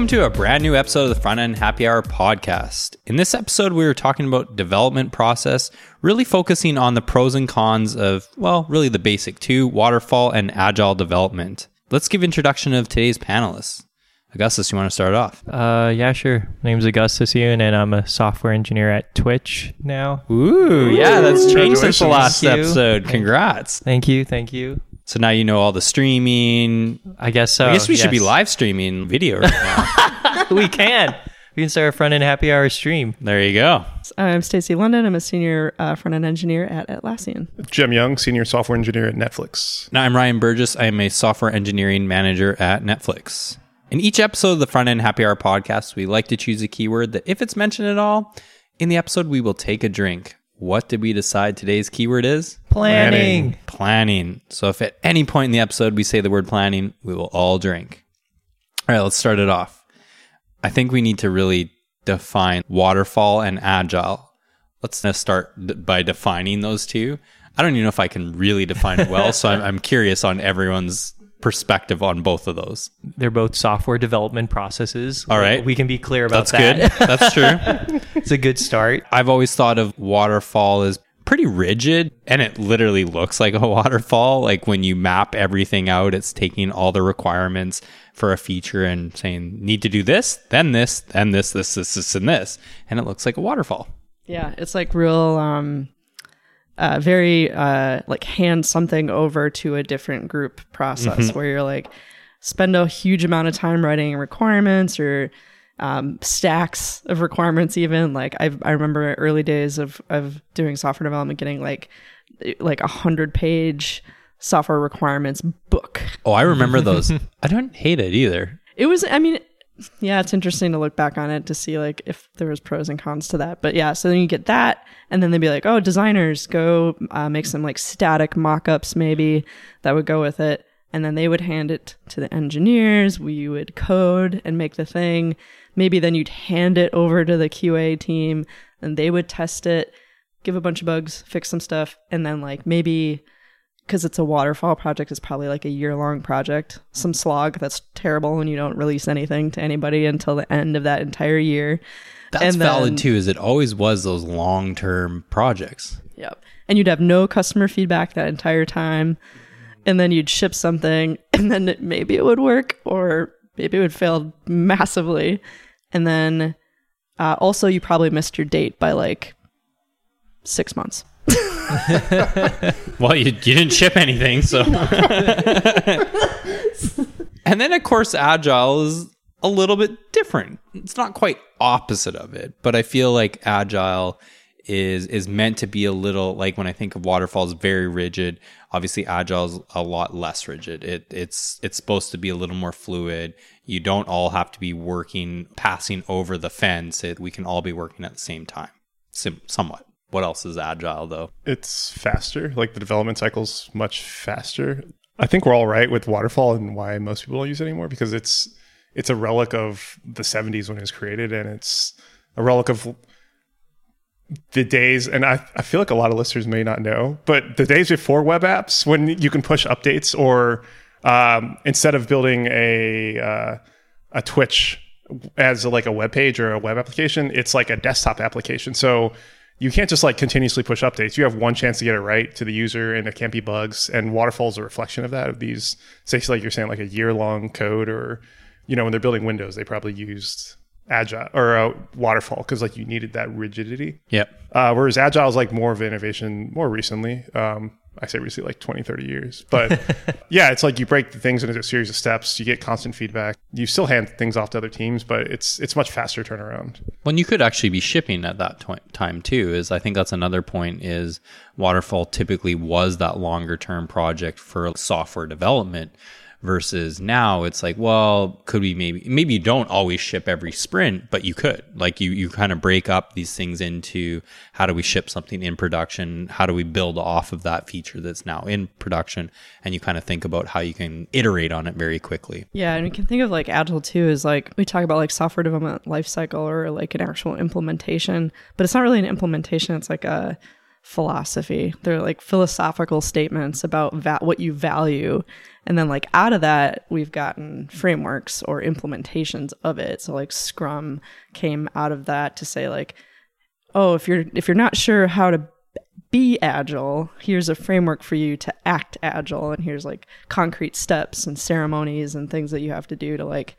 Welcome to a brand new episode of the Front End Happy Hour podcast. In this episode, we were talking about development process, really focusing on the pros and cons of, well, really the basic two, waterfall and agile development. Let's give introduction of today's panelists. Augustus, you want to start off? Uh, yeah, sure. My Name's Augustus Yuan, and I'm a software engineer at Twitch now. Ooh, yeah, that's changed since the last episode. Congrats. Thank you, thank you. So now you know all the streaming. I guess so. I guess we should be live streaming video right now. we can. We can start a front end happy hour stream. there you go. I'm Stacy London. I'm a senior uh, front end engineer at Atlassian. Jem Young, senior software engineer at Netflix. Now, I'm Ryan Burgess. I am a software engineering manager at Netflix. In each episode of the Front End Happy Hour podcast, we like to choose a keyword that, if it's mentioned at all, in the episode, we will take a drink. What did we decide today's keyword is? Planning. Planning. So if at any point in the episode we say the word planning, we will all drink. All right, let's start it off. I think we need to really define waterfall and agile. Let's now start by defining those two. I don't even know if I can really define it well, so I'm, I'm curious on everyone's perspective on both of those. They're both software development processes. All right. We can be clear about That's that. That's good. That's true. it's a good start. I've always thought of waterfall as pretty rigid and it literally looks like a waterfall. Like when you map everything out, it's taking all the requirements for a feature and saying, need to do this, then this, then this, this, this, this, and this. And it looks like a waterfall. Yeah, it's like real, um, uh, very uh, like hand something over to a different group process where you're like spend a huge amount of time writing requirements or um, stacks of requirements. Even like I I remember early days of of doing software development, getting like like a hundred page software requirements book Oh, I remember those. I don't hate it either. it was i mean yeah it's interesting to look back on it to see like if there was pros and cons to that. But yeah so then you get that and then they'd be like oh designers go uh, make some like static mock-ups maybe that would go with it. And then they would hand it to the engineers. We would code and make the thing. Maybe then you'd hand it over to the qa team and they would test it give a bunch of bugs fix some stuff and then like maybe because it's a waterfall project, it's probably like a year long project. Some slog that's terrible when you don't release anything to anybody until the end of that entire year. That's And valid then- too, is it always was those long term projects. Yep. And you'd have no customer feedback that entire time. And then you'd ship something, and then it, maybe it would work, or maybe it would fail massively. And then uh, also, you probably missed your date by like six months. Well, you, you didn't ship anything, so. and then, of course, Agile is a little bit different. It's not quite opposite of it, but I feel like Agile is is meant to be a little like when I think of waterfalls, very rigid. Obviously, Agile is a lot less rigid. It it's it's supposed to be a little more fluid. You don't all have to be working, passing over the fence. It, we can all be working at the same time, Sim- somewhat. What else is Agile though? It's faster, like the development cycle's much faster. I think we're all right with waterfall and why most people don't use it anymore because it's it's a relic of the 70s when it was created and it's a relic of the days and I, I feel like a lot of listeners may not know but the days before web apps when you can push updates or um, instead of building a uh, a twitch as like a web page or a web application it's like a desktop application so you can't just like continuously push updates you have one chance to get it right to the user and it can't be bugs and waterfall is a reflection of that of these say like you're saying like a year long code or you know when they're building windows they probably used agile or uh, waterfall because like you needed that rigidity Yep. uh, whereas agile is like more of an innovation more recently. Um, I say recently, like 20, 30 years. But yeah, it's like you break the things into a series of steps. You get constant feedback. You still hand things off to other teams, but it's it's much faster turnaround. When you could actually be shipping at that to- time too, is I think that's another point. Is waterfall typically was that longer term project for software development, versus now it's like, well, could we maybe maybe you don't always ship every sprint, but you could. Like you you kind of break up these things into how do we ship something in production, how do we build off of that feature that's now in production, and you kind of think about how you can iterate on it very quickly. Yeah, and we can think of like agile too is like we talk about like software development lifecycle or like an actual implementation, but it's not really an implementation. It's like a philosophy. They're like philosophical statements about va- what you value. And then like out of that, we've gotten frameworks or implementations of it. So like Scrum came out of that to say like, oh, if you're if you're not sure how to be agile, here's a framework for you to act agile and here's like concrete steps and ceremonies and things that you have to do to like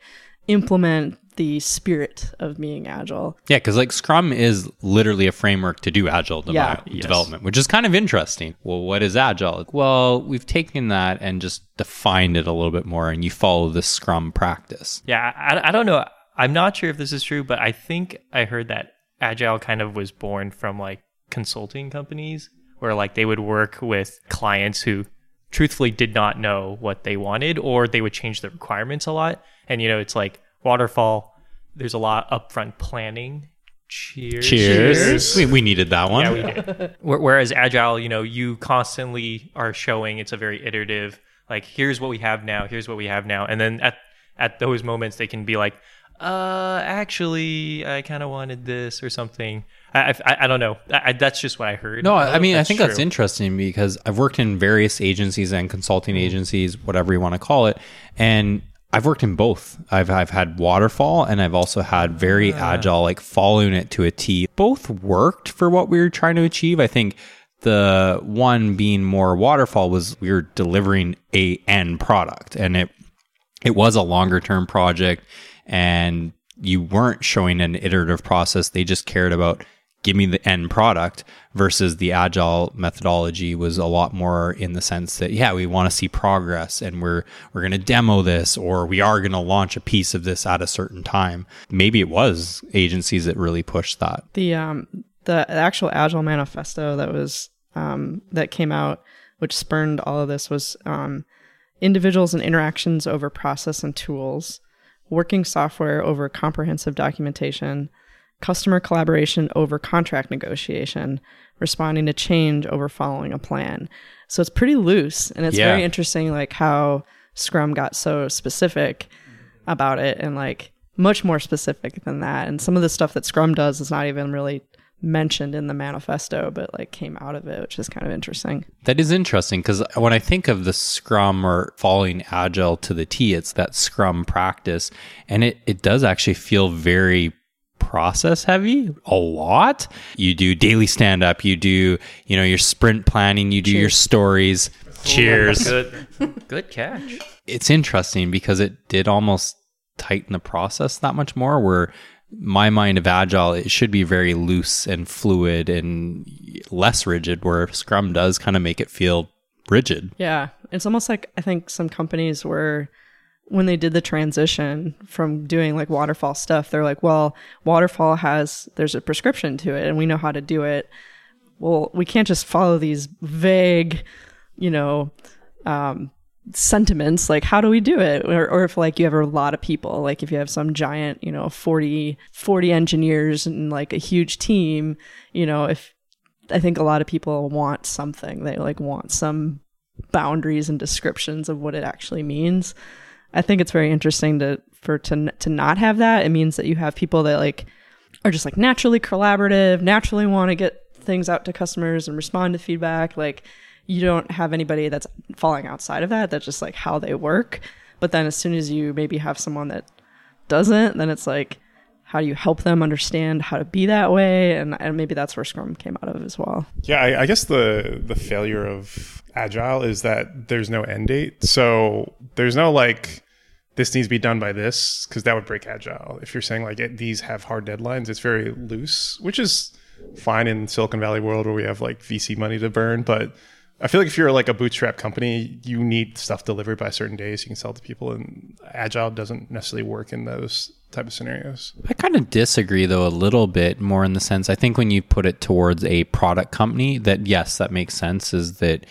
implement the spirit of being agile. Yeah, because like Scrum is literally a framework to do agile devi- Yeah. development, which is kind of interesting. Well, what is agile? Well, we've taken that and just defined it a little bit more, and you follow the Scrum practice. Yeah, I, I don't know. I'm not sure if this is true, but I think I heard that Agile kind of was born from like consulting companies where like they would work with clients who truthfully did not know what they wanted or they would change the requirements a lot. And you know, it's like waterfall, there's a lot upfront planning. Cheers. Cheers. We, we needed that one. Yeah, we did. Whereas agile, you know, you constantly are showing it's a very iterative. Like, here's what we have now. Here's what we have now, and then at at those moments, they can be like, uh, actually, I kind of wanted this or something. I I, I don't know. I, I, that's just what I heard. No, don't I mean, I think that's interesting because I've worked in various agencies and consulting agencies, whatever you want to call it, and I've worked in both. I've I've had waterfall and I've also had very agile, like following it to a T. Both worked for what we were trying to achieve. I think the one being more waterfall was we were delivering a end product, and it it was a longer term project and you weren't showing an iterative process they just cared about give me the end product versus the agile methodology was a lot more in the sense that yeah we want to see progress and we're we're going to demo this or we are going to launch a piece of this at a certain time. Maybe it was agencies that really pushed that. The um the actual Agile manifesto that was um that came out, which spurned all of this, was um individuals and interactions over process and tools, working software over comprehensive documentation, customer collaboration over contract negotiation, responding to change over following a plan. So it's pretty loose and it's Yeah. very interesting like how Scrum got so specific about it and like much more specific than that. And some of the stuff that Scrum does is not even really mentioned in the manifesto, but like came out of it, which is kind of interesting. That is interesting because when I think of the Scrum or following Agile to the T, it's that Scrum practice, and it it does actually feel very process heavy a lot. You do daily stand up you do you know your sprint planning you do your stories. Cheers. Good, good catch. it's interesting because it did almost tighten the process that much more where my mind of agile it should be very loose and fluid and less rigid where scrum does kind of make it feel rigid. Yeah. It's almost like I think some companies were when they did the transition from doing like waterfall stuff, they're like, well, waterfall has there's a prescription to it and we know how to do it. Well, we can't just follow these vague, you know, um, sentiments. Like how do we do it? Or, or if like you have a lot of people like if you have some giant you know 40 40 engineers and like a huge team you know if i think a lot of people want something. They like want some boundaries and descriptions of what it actually means i think it's very interesting to for to to not have that. It means that you have people that like are just like naturally collaborative naturally want to get things out to customers and respond to feedback. Like you don't have anybody that's falling outside of that that's just like how they work. But then as soon as you maybe have someone that doesn't then it's like how do you help them understand how to be that way and, and maybe that's where scrum came out of as well Yeah, I, I guess the the failure of agile is that there's no end date. So there's no like this needs to be done by this because that would break agile. If you're saying like it, these have hard deadlines, it's very loose, which is fine in Silicon Valley world where we have like VC money to burn. But I feel like if you're like a bootstrap company, you need stuff delivered by certain days you can sell to people, and agile doesn't necessarily work in those type of scenarios. I kind of disagree though a little bit more in the sense I think when you put it towards a product company that yes that makes sense is that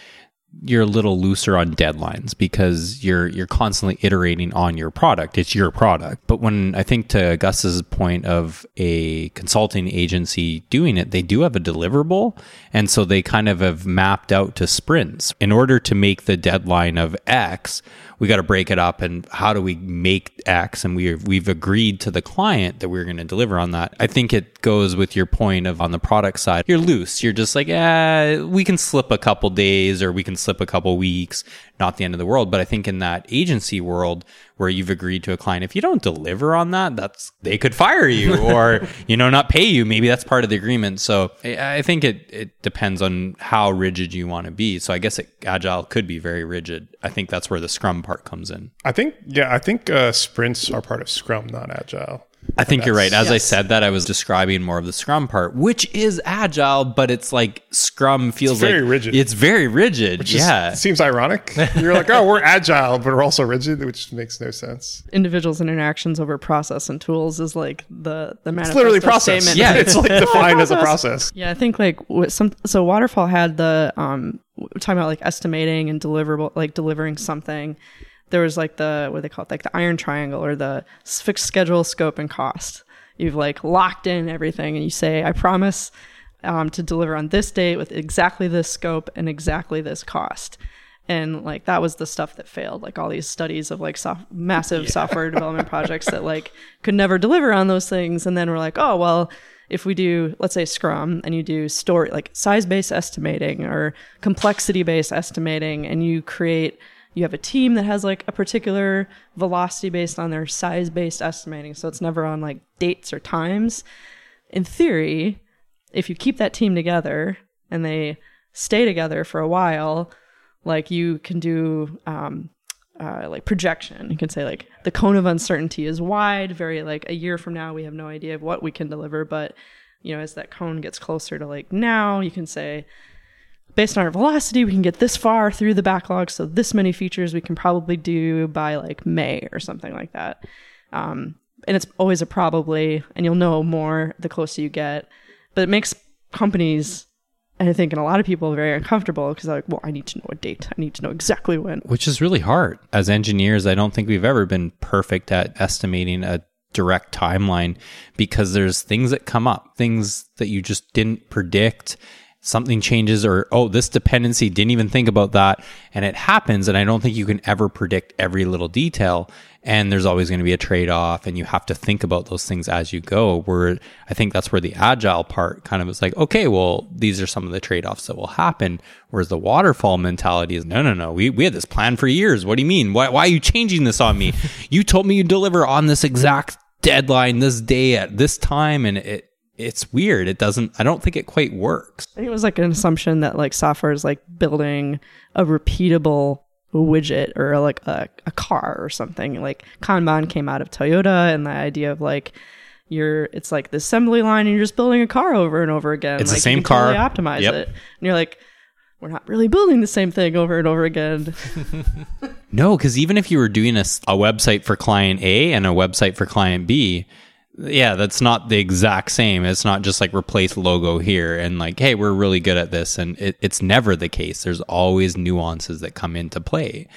you're a little looser on deadlines because you're you're constantly iterating on your product. It's your product. But when I think to Gus's point of a consulting agency doing it, they do have a deliverable, and so they kind of have mapped out to sprints in order to make the deadline of X we got to break it up and how do we make X? And we we've agreed to the client that we're going to deliver on that. I think it goes with your point of on the product side, you're loose. You're just like, eh, we can slip a couple days or we can slip a couple weeks, not the end of the world. But I think in that agency world where you've agreed to a client, if you don't deliver on that, that's they could fire you or you know not pay you. Maybe that's part of the agreement. So I, I think it it depends on how rigid you want to be. So I guess it, agile could be very rigid. I think that's where the Scrum part comes in. I think, yeah, I think uh, sprints are part of Scrum, not agile. I think you're right. As I said that, I was describing more of the Scrum part, which is agile, but it's like Scrum feels very like rigid. It's very rigid. Which is- yeah. seems ironic. You're like, oh, we're agile, but we're also rigid, which makes no sense. Individuals and interactions over process and tools is like the the It's literally process. statement. Yeah. it's like defined as a process. Yeah, I think like with some so waterfall had the um we're talking about like estimating and deliverable like delivering something. There was like the what do they call it like the iron triangle or the fixed schedule, scope, and cost. You've like locked in everything, and you say, "I promise um, to deliver on this date with exactly this scope and exactly this cost." And like that was the stuff that failed. Like all these studies of like soft, massive software development projects that like could never deliver on those things. And then we're like, oh well, if we do let's say scrum and you do story like size based estimating or complexity based estimating and you create you have a team that has like a particular velocity based on their size based estimating so it's never on like dates or times in theory if you keep that team together and they stay together for a while like you can do um, uh, like projection. You can say like the cone of uncertainty is wide. Very like a year from now, we have no idea of what we can deliver. But you know, as that cone gets closer to like now, you can say based on our velocity, we can get this far through the backlog. So this many features we can probably do by like May or something like that. Um, and it's always a probably, and you'll know more the closer you get. But it makes companies, and I think, and a lot of people very uncomfortable because they're like, well, I need to know a date. I need to know exactly when. which is really hard. As engineers, I don't think we've ever been perfect at estimating a direct timeline because there's things that come up, things that you just didn't predict. Something changes, or oh, this dependency didn't even think about that, and it happens. And I don't think you can ever predict every little detail. And there's always going to be a trade off, and you have to think about those things as you go. Where I think that's where the agile part kind of is like, okay, well, these are some of the trade offs that will happen. Whereas the waterfall mentality is, no, no, no, we, we had this plan for years. What do you mean? Why, why are you changing this on me? you told me you deliver on this exact deadline, this day at this time, and it it's weird. It doesn't. I don't think it quite works. I think it was like an assumption that like software is like building a repeatable widget or like a, a car or something. Like Kanban came out of Toyota and the idea of like you're it's like the assembly line and you're just building a car over and over again. It's the like, you same can totally car. optimize Yep. it. And you're like, we're not really building the same thing over and over again. No, because even if you were doing a website for client A and a website for client B, yeah, that's not the exact same. It's not just like replace logo here and like, hey, we're really good at this. And it, it's never the case. There's always nuances that come into play,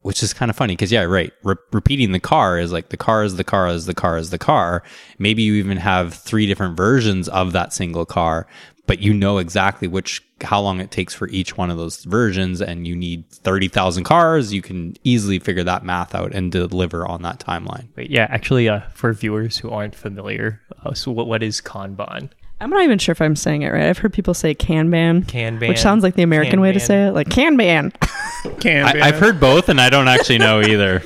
which is kind of funny because, yeah, right. Re- repeating the car is like the car is the car is the car is the car. Maybe you even have three different versions of that single car, but you know exactly which how long it takes for each one of those versions and you need 30,000 cars you can easily figure that math out and deliver on that timeline but yeah, actually, uh, for viewers who aren't familiar, uh, so what, what is Kanban? I'm not even sure if I'm saying it right. I've heard people say Kanban, Kanban, which sounds like the American way to say it, like Kanban. Can I, i've heard both and i don't actually know either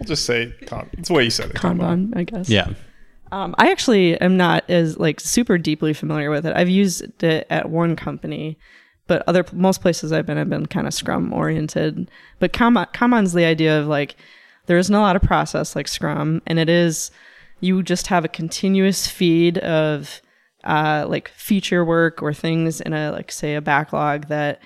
I'll just say con. It's the way you said it. Kanban, I guess. yeah Um, I actually am not as like super deeply familiar with it. I've used it at one company, but other most places I've been I've been kind of Scrum oriented. But Kanban, Kanban's the idea of like there isn't a lot of process like Scrum, and it is you just have a continuous feed of uh, like feature work or things in a like say a backlog that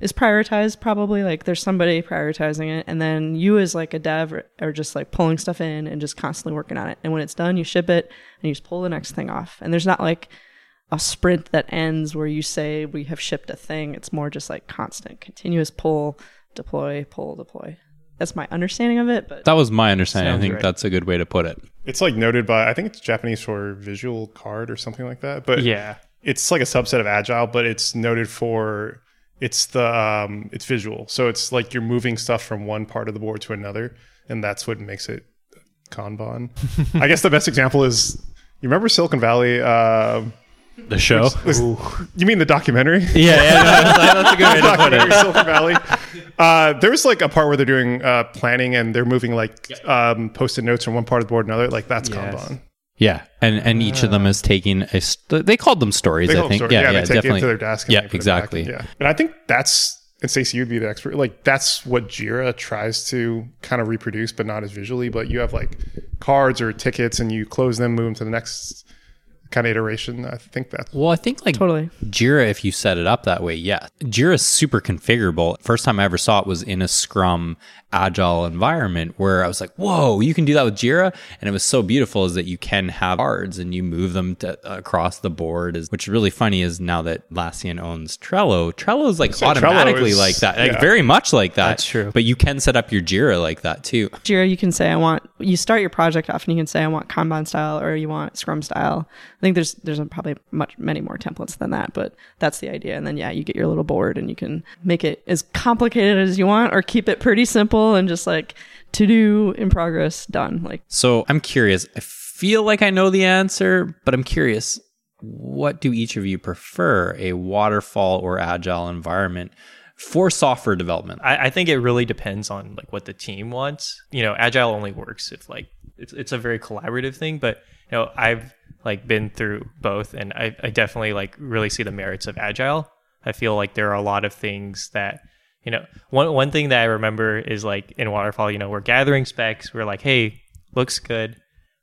is prioritized probably like there's somebody prioritizing it and then you as like a dev are, are just like pulling stuff in and just constantly working on it and when it's done you ship it and you just pull the next thing off and there's not like a sprint that ends where you say we have shipped a thing. It's more just like constant, continuous pull, deploy, pull, deploy. That's my understanding of it. But That was my understanding. I think right. that's a good way to put it. It's like noted by I think it's Japanese for visual card or something like that. But Yeah. it's like a subset of agile, but it's noted for it's the um, it's visual. So it's like you're moving stuff from one part of the board to another, and that's what makes it Kanban. I guess the best example is you remember Silicon Valley. Uh, The show. was- you mean the documentary? yeah, yeah, no, that's, that's a good way to put documentary it. Silicon Valley. Uh, there's like a part where they're doing uh, planning and they're moving like um, post-it notes from one part of the board to another. Like that's Yes. Kanban. Yeah, and and each of them is taking a. St- they called them stories. They I call them think. stories. Yeah, yeah, they take definitely. it to their desk. Yeah, they put it exactly. back. Yeah, and I think that's and Stacy, you'd be the expert. Like that's what Jira tries to kind of reproduce, but not as visually. But you have like cards or tickets, and you close them, move them to the next kind of iteration. I think that's Well, I think like totally. Jira, if you set it up that way, yeah. Jira is super configurable. First time I ever saw it was in a Scrum agile environment where I was like, whoa, you can do that with Jira. And it was so beautiful is that you can have cards and you move them to, across the board. Is Which is really funny is now that Atlassian owns Trello, Trello is like So Trello automatically is- like that, like yeah. very much like that. That's true. But you can set up your Jira like that too. Jira, you can say I want. You start your project off, and you can say I want Kanban style or you want Scrum style. I think there's there's probably much many more templates than that, but that's the idea. And then yeah, you get your little board, and you can make it as complicated as you want, or keep it pretty simple and just like to do in progress, done. Like So I'm curious. I feel like I know the answer, but I'm curious. What do each of you prefer, a waterfall or agile environment for software development? I, I think it really depends on like what the team wants. You know, agile only works if like it's it's a very collaborative thing. But you know, I've like been through both, and I, I definitely like really see the merits of agile. I feel like there are a lot of things that you know. One one thing that I remember is like in waterfall, you know, we're gathering specs. We're like, hey, looks good,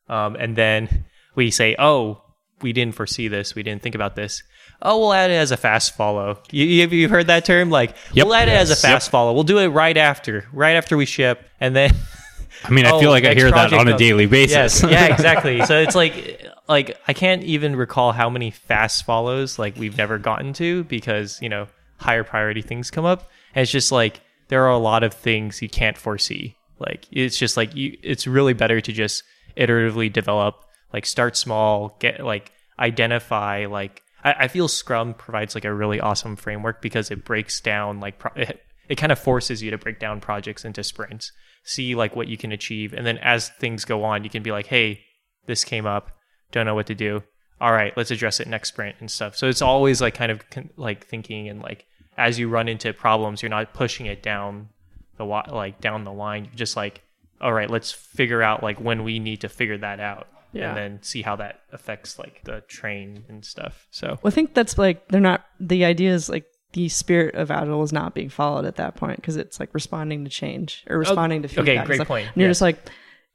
um, and then we say, oh, we didn't foresee this. We didn't think about this. Oh, we'll add it as a fast follow. You, you, have you heard that term? Like, Yep. we'll add it as a Yes. fast follow. We'll do it right after, right after we ship, and then I mean, I Oh, feel like I hear that on a comes- daily basis. Yes, yeah, exactly. So it's like like I can't even recall how many fast follows like we've never gotten to because, you know, higher priority things come up. And it's just like there are a lot of things you can't foresee. Like it's just like you it's really better to just iteratively develop, like start small, get like identify like I, I feel Scrum provides like a really awesome framework because it breaks down like pro- it, it kind of forces you to break down projects into sprints, see like what you can achieve, and then as things go on, you can be like, hey, this came up, don't know what to do. All right, let's address it next sprint and stuff. So it's always like kind of like thinking and like as you run into problems, you're not pushing it down the like down the line. You're just like, all right, let's figure out like when we need to figure that out, Yeah. and then see how that affects like the train and stuff. So Well, I think that's like they're not. The idea is like the spirit of agile is not being followed at that point because it's like responding to change or oh, responding to feedback. and great point. And you're just like,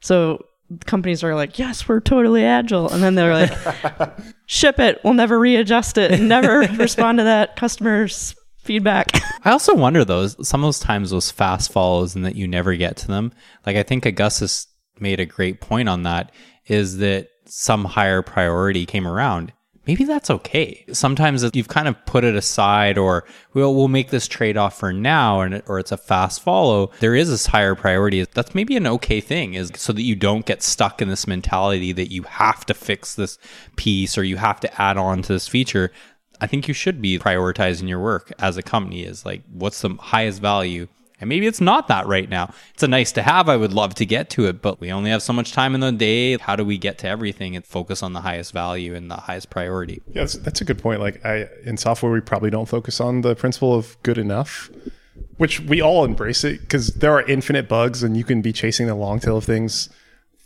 so companies are like, yes, we're totally agile, and then they're like, ship it. We'll never readjust it. Never respond to that customer's feedback. I also wonder though, some of those times those fast follows and that you never get to them. Like I think Augustus made a great point on that is that some higher priority came around. Maybe that's okay. Sometimes you've kind of put it aside or we'll, we'll make this trade off for now and or it's a fast follow. There is this higher priority. That's maybe an okay thing is so that you don't get stuck in this mentality that you have to fix this piece or you have to add on to this feature. I think you should be prioritizing your work as a company is like what's the highest value. And maybe it's not that right now. It's a nice to have. I would love to get to it, but we only have so much time in the day. How do we get to everything and focus on the highest value and the highest priority? Yeah, that's, that's a good point. Like I in software, we probably don't focus on the principle of good enough, which we all embrace it because there are infinite bugs and you can be chasing the long tail of things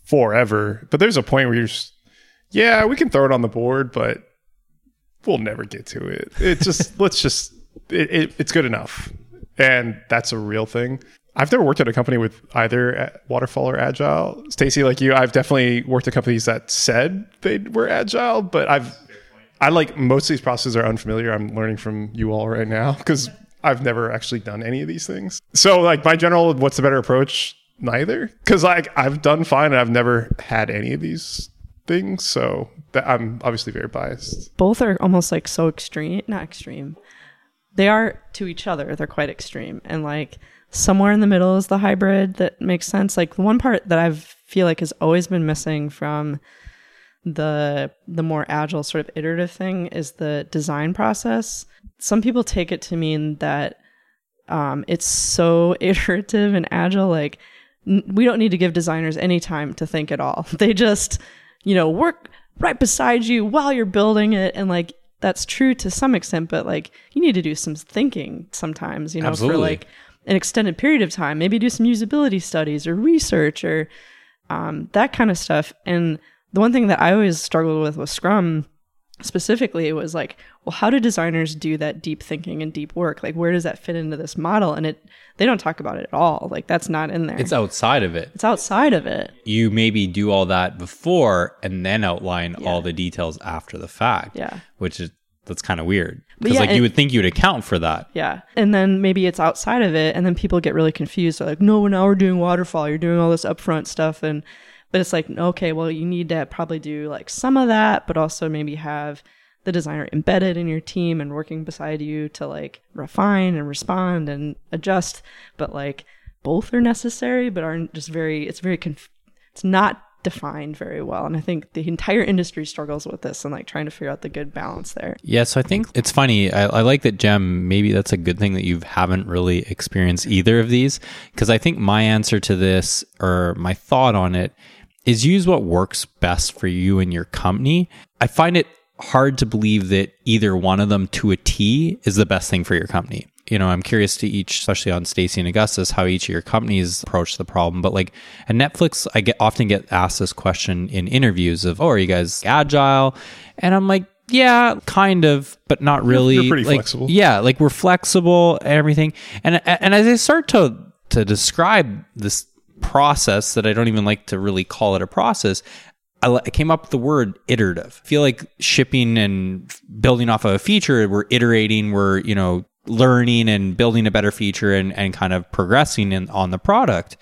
forever. But there's a point where you're just, yeah, we can throw it on the board, but we'll never get to it. It just let's just it, it, it's good enough, and that's a real thing. I've never worked at a company with either waterfall or agile. Stacy, like you, I've definitely worked at companies that said they were agile, but I've I like most of these processes are unfamiliar. I'm learning from you all right now because I've never actually done any of these things. So like my general, what's the better approach? Neither, because like I've done fine and I've never had any of these things. So that I'm obviously very biased. both are almost like so extreme not extreme they are to each other they're quite extreme and like somewhere in the middle is the hybrid that makes sense like the one part that i feel like has always been missing from the the more agile sort of iterative thing is the design process some people take it to mean that um, it's so iterative and agile like we don't need to give designers any time to think at all they just you know work right beside you while you're building it. And like that's true to some extent but like you need to do some thinking sometimes you know Absolutely. for like an extended period of time. Maybe do some usability studies or research or um, that kind of stuff. And the one thing that i always struggled with with scrum specifically it was like well how do designers do that deep thinking and deep work like where does that fit into this model and it they don't talk about it at all like that's not in there It's outside of it. it's outside of it You maybe do all that before and then outline all the details after the fact. Yeah. Which is that's kind of weird. Because yeah, like you would think you'd account for that. Yeah. And then maybe it's outside of it and then people get really confused. They're like, no, now we're doing waterfall. You're doing all this upfront stuff. And, but it's like, okay, well, you need to probably do like some of that, but also maybe have the designer embedded in your team and working beside you to like refine and respond and adjust. But like both are necessary, but aren't just very, it's very, conf- it's not defined very well. And I think the entire industry struggles with this and like trying to figure out the good balance there. Yeah, so I think it's funny. I, I like that, Jem. Maybe that's a good thing that you haven't really experienced either of these. Because I think my answer to this, or my thought on it, is use what works best for you and your company. I find it hard to believe that either one of them to a T is the best thing for your company. You know, I'm curious to each, especially on Stacy and Augustus, how each of your companies approach the problem. But like at Netflix, I get often get asked this question in interviews of, "Oh, are you guys agile?" And I'm like, "Yeah, kind of, but not really." you're pretty Like, flexible. Yeah, like we're flexible and everything. And and as I start to to describe this process that I don't even like to really call it a process, I, came up with the word iterative. I feel like shipping and building off of a feature, we're iterating, we're, you know, learning and building a better feature and, and kind of progressing in, on the product.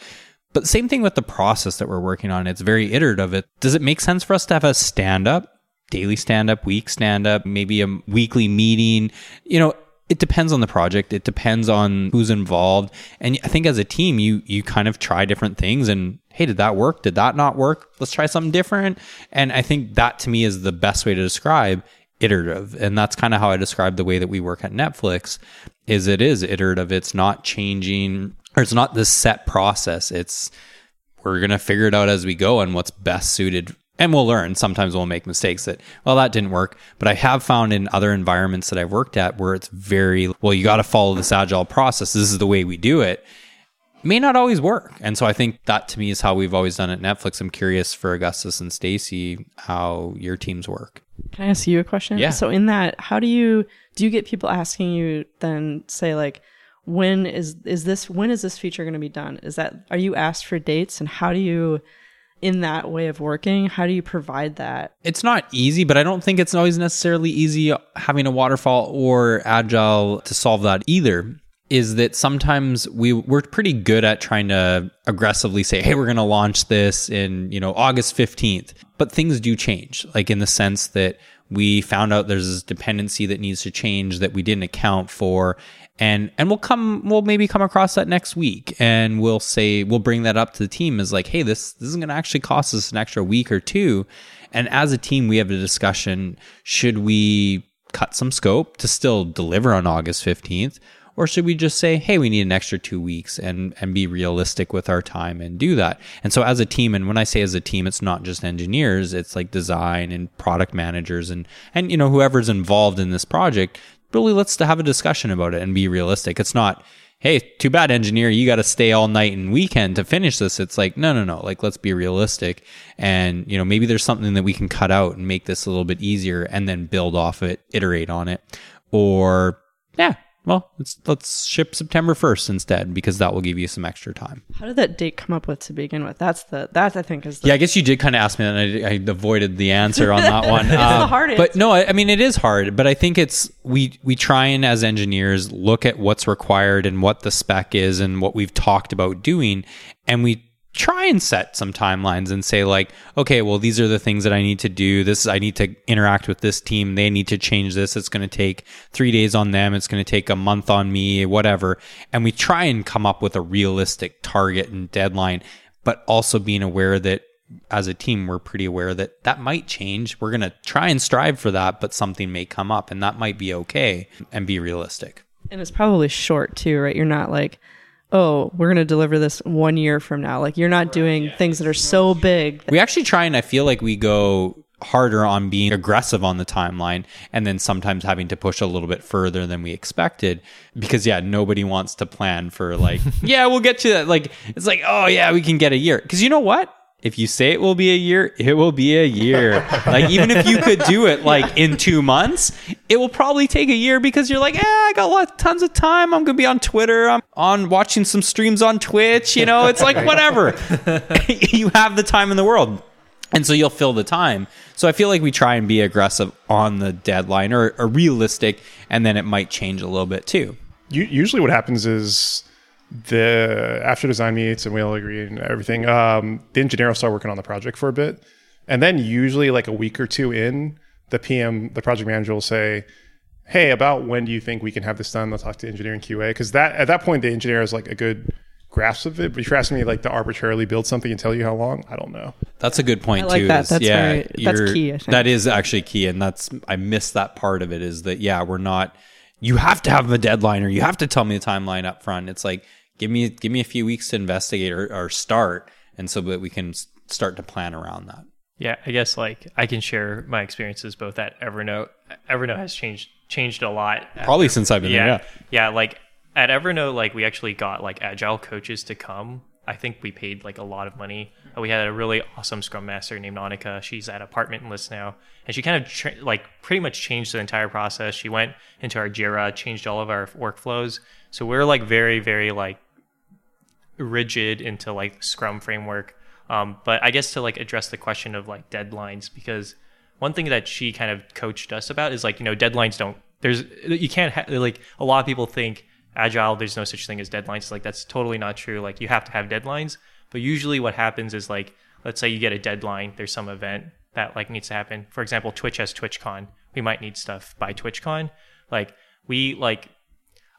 But same thing with the process that we're working on. It's very iterative. It, does it make sense for us to have a stand up, daily stand up, week stand up, maybe a weekly meeting? You know, it depends on the project. It depends on who's involved. And I think as a team, you you kind of try different things and hey, did that work? Did that not work? Let's try something different. And I think that to me is the best way to describe iterative. And that's kind of how I describe the way that we work at Netflix is it is iterative. It's not changing or it's not this set process. It's we're going to figure it out as we go and what's best suited and we'll learn. Sometimes we'll make mistakes that well that didn't work. But i have found in other environments that i've worked at where it's very well you got to follow this agile process. This is the way we do it. May not always work. And so i think that to me is how we've always done it at netflix. I'm curious for augustus and stacy how your teams work. Can I ask you a question? Yeah. So in that, how do you do you get people asking you then say like when is is this when is this feature going to be done? Is that are you asked for dates and how do you in that way of working, how do you provide that? it's not easy, but I don't think it's always necessarily easy having a waterfall or agile to solve that either. Is that sometimes we we're pretty good at trying to aggressively say, "Hey, we're going to launch this in you know August fifteenth," but things do change, like in the sense that we found out there's this dependency that needs to change that we didn't account for, and and we'll come we'll maybe come across that next week, and we'll say we'll bring that up to the team as like, "Hey, this this is going to actually cost us an extra week or two. And as a team, we have a discussion should we cut some scope to still deliver on August 15th? Or should we just say, hey, we need an extra two weeks and, and be realistic with our time and do that? And so, as a team, and when I say as a team, it's not just engineers, it's like design and product managers and, and you know, whoever's involved in this project. Really, let's have a discussion about it and be realistic. It's not, hey, too bad, engineer, you got to stay all night and weekend to finish this. It's like, no, no, no. Like, let's be realistic. And, you know, maybe there's something that we can cut out and make this a little bit easier and then build off it, iterate on it. Or, yeah, well, let's, let's ship September 1st instead because that will give you some extra time. How did that date come up with to begin with? That's the that I think is the Yeah, I guess you did kind of ask me that, and I, I avoided the answer on that one. the Uh, hard But no, I, I mean it is hard. But I think it's we we try and as engineers look at what's required and what the spec is and what we've talked about doing, and we try and set some timelines and say like okay well these are the things that i need to do. This i need to interact with this team. They need to change this. It's going to take three days on them. It's going to take a month on me whatever. And we try and come up with a realistic target and deadline but also being aware that as a team we're pretty aware that that might change. We're going to try and strive for that but something may come up and that might be okay and be realistic. And it's probably short too, right? You're not like, oh, we're going to deliver this one year from now. Like you're not doing things that are so big. We actually try and I feel like we go harder on being aggressive on the timeline and then sometimes having to push a little bit further than we expected because yeah nobody wants to plan for like yeah we'll get to that like it's like oh yeah we can get a year because you know what if you say it will be a year it will be a year. Like even if you could do it like in two months it will probably take a year because you're like yeah i got lot, tons of time. I'm gonna be on twitter. I'm on watching some streams on twitch you know? It's like whatever. You have the time in the world. And so you'll fill the time. So I feel like we try and be aggressive on the deadline or, or realistic, and then it might change a little bit too. U- usually what happens is the after design meets and we all agree and everything um, the engineer will start working on the project for a bit and then usually like a week or two in the pm the project manager will say hey about when do you think we can have this done let's talk to engineering qa because that at that point the engineer has like a good grasp of it but if you're asking me like to arbitrarily build something and tell you how long i don't know That's a good point I like too. that. is, That's yeah, very- that's key, I think. That is actually key, and that's I missed that part of it. Is that yeah, we're not. You have to have a deadline, or you have to tell me the timeline up front. It's like give me give me a few weeks to investigate or, or start, and so that we can start to plan around that. Yeah, I guess like I can share my experiences both at Evernote. Evernote has changed changed a lot. Probably since I've been yeah, there. yeah. yeah, Like at Evernote, like we actually got like agile coaches to come. I think we paid like a lot of money. We had a really awesome Scrum Master named Annika. She's at Apartment List now, and she kind of tra- like pretty much changed the entire process. She went into our Jira, changed all of our workflows. So we're like very, very like rigid into like Scrum framework. Um, but I guess to like address the question of like deadlines, because one thing that she kind of coached us about is like you know deadlines don't there's you can't ha- like a lot of people think agile there's no such thing as deadlines. Like that's totally not true. Like you have to have deadlines. But usually what happens is like let's say you get a deadline there's some event that like needs to happen. For example twitch has twitchcon. We might need stuff by twitchcon. Like we like